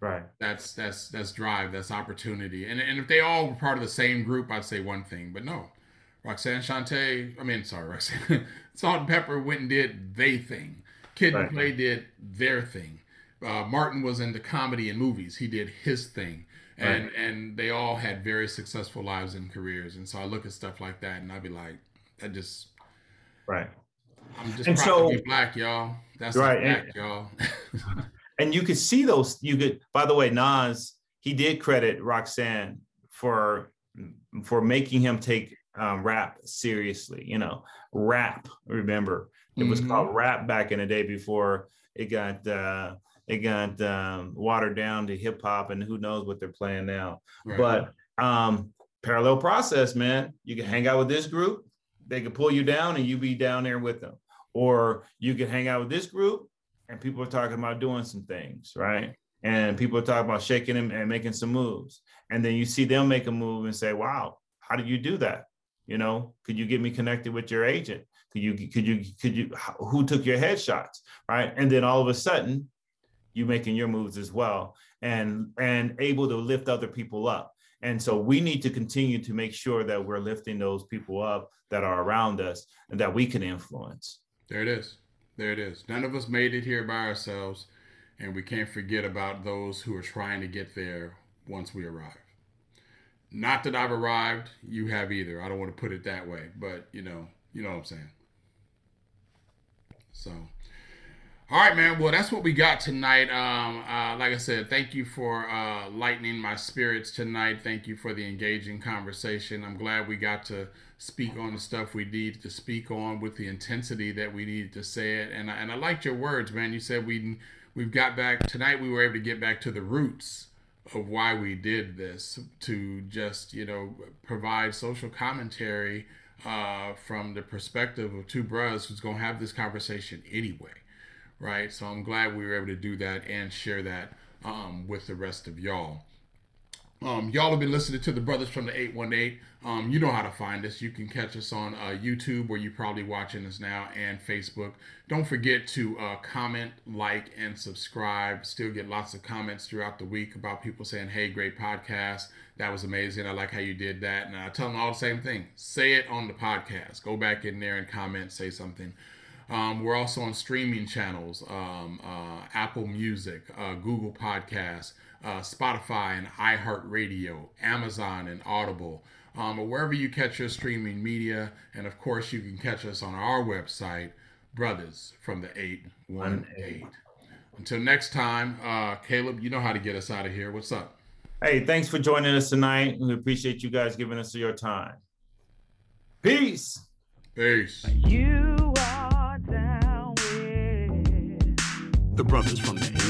right that's that's that's drive that's opportunity and, and if they all were part of the same group i'd say one thing but no Roxanne Shante, I mean, sorry, Roxanne, [laughs] Salt-N-Pepa went and did they thing. Kid Right. and Play did their thing. Uh, Martin was into comedy and movies. He did his thing. And and they all had very successful lives and careers. And so I look at stuff like that and I'd be like, that just Right. I'm just And proud so- to be black, y'all. That's Right, right, and- y'all. [laughs] and you could see those you could by the way nas he did credit roxanne for for making him take um, rap seriously you know rap remember it was Mhm. called rap back in the day before it got uh it got um watered down to hip hop and who knows what they're playing now Right. but um parallel process man you can hang out with this group they could pull you down and you be down there with them or you could hang out with this group and people are talking about doing some things right? And people are talking about shaking them and making some moves. And then you see them make a move and say wow how did you do that? You know could you get me connected with your agent? Could you could you could you who took your headshots? Right? And then all of a sudden you making your moves as well and and able to lift other people up. And so we need to continue to make sure that we're lifting those people up that are around us and that we can influence. There it is. There it is. None of us made it here by ourselves, and we can't forget about those who are trying to get there once we arrive. Not that I've arrived, you have either. I don't want to put it that way, but you know, you know what I'm saying. So, all right, man. Well, that's what we got tonight. Um, uh, like I said, thank you for uh, lightening my spirits tonight. Thank you for the engaging conversation. I'm glad we got to speak on the stuff we need to speak on with the intensity that we needed to say it. And I, and I liked your words, man. You said we we've got back tonight. We were able to get back to the roots of why we did this to just you know provide social commentary uh, from the perspective of two brothers who's gonna have this conversation anyway right? So I'm glad we were able to do that and share that um, with the rest of y'all. Um, y'all have been listening to the Brothers from the 818. Um, you know how to find us. You can catch us on uh, YouTube, where you're probably watching us now, and Facebook. Don't forget to uh, comment, like, and subscribe. Still get lots of comments throughout the week about people saying, hey, great podcast. That was amazing. I like how you did that. And I tell them all the same thing say it on the podcast. Go back in there and comment, say something. Um, we're also on streaming channels um, uh, Apple Music, uh, Google Podcasts, uh, Spotify, and iHeartRadio, Amazon, and Audible, um, or wherever you catch your streaming media. And of course, you can catch us on our website, Brothers from the 818. Until next time, uh, Caleb, you know how to get us out of here. What's up? Hey, thanks for joining us tonight. We appreciate you guys giving us your time. Peace. Peace. You are down with. The Brothers from the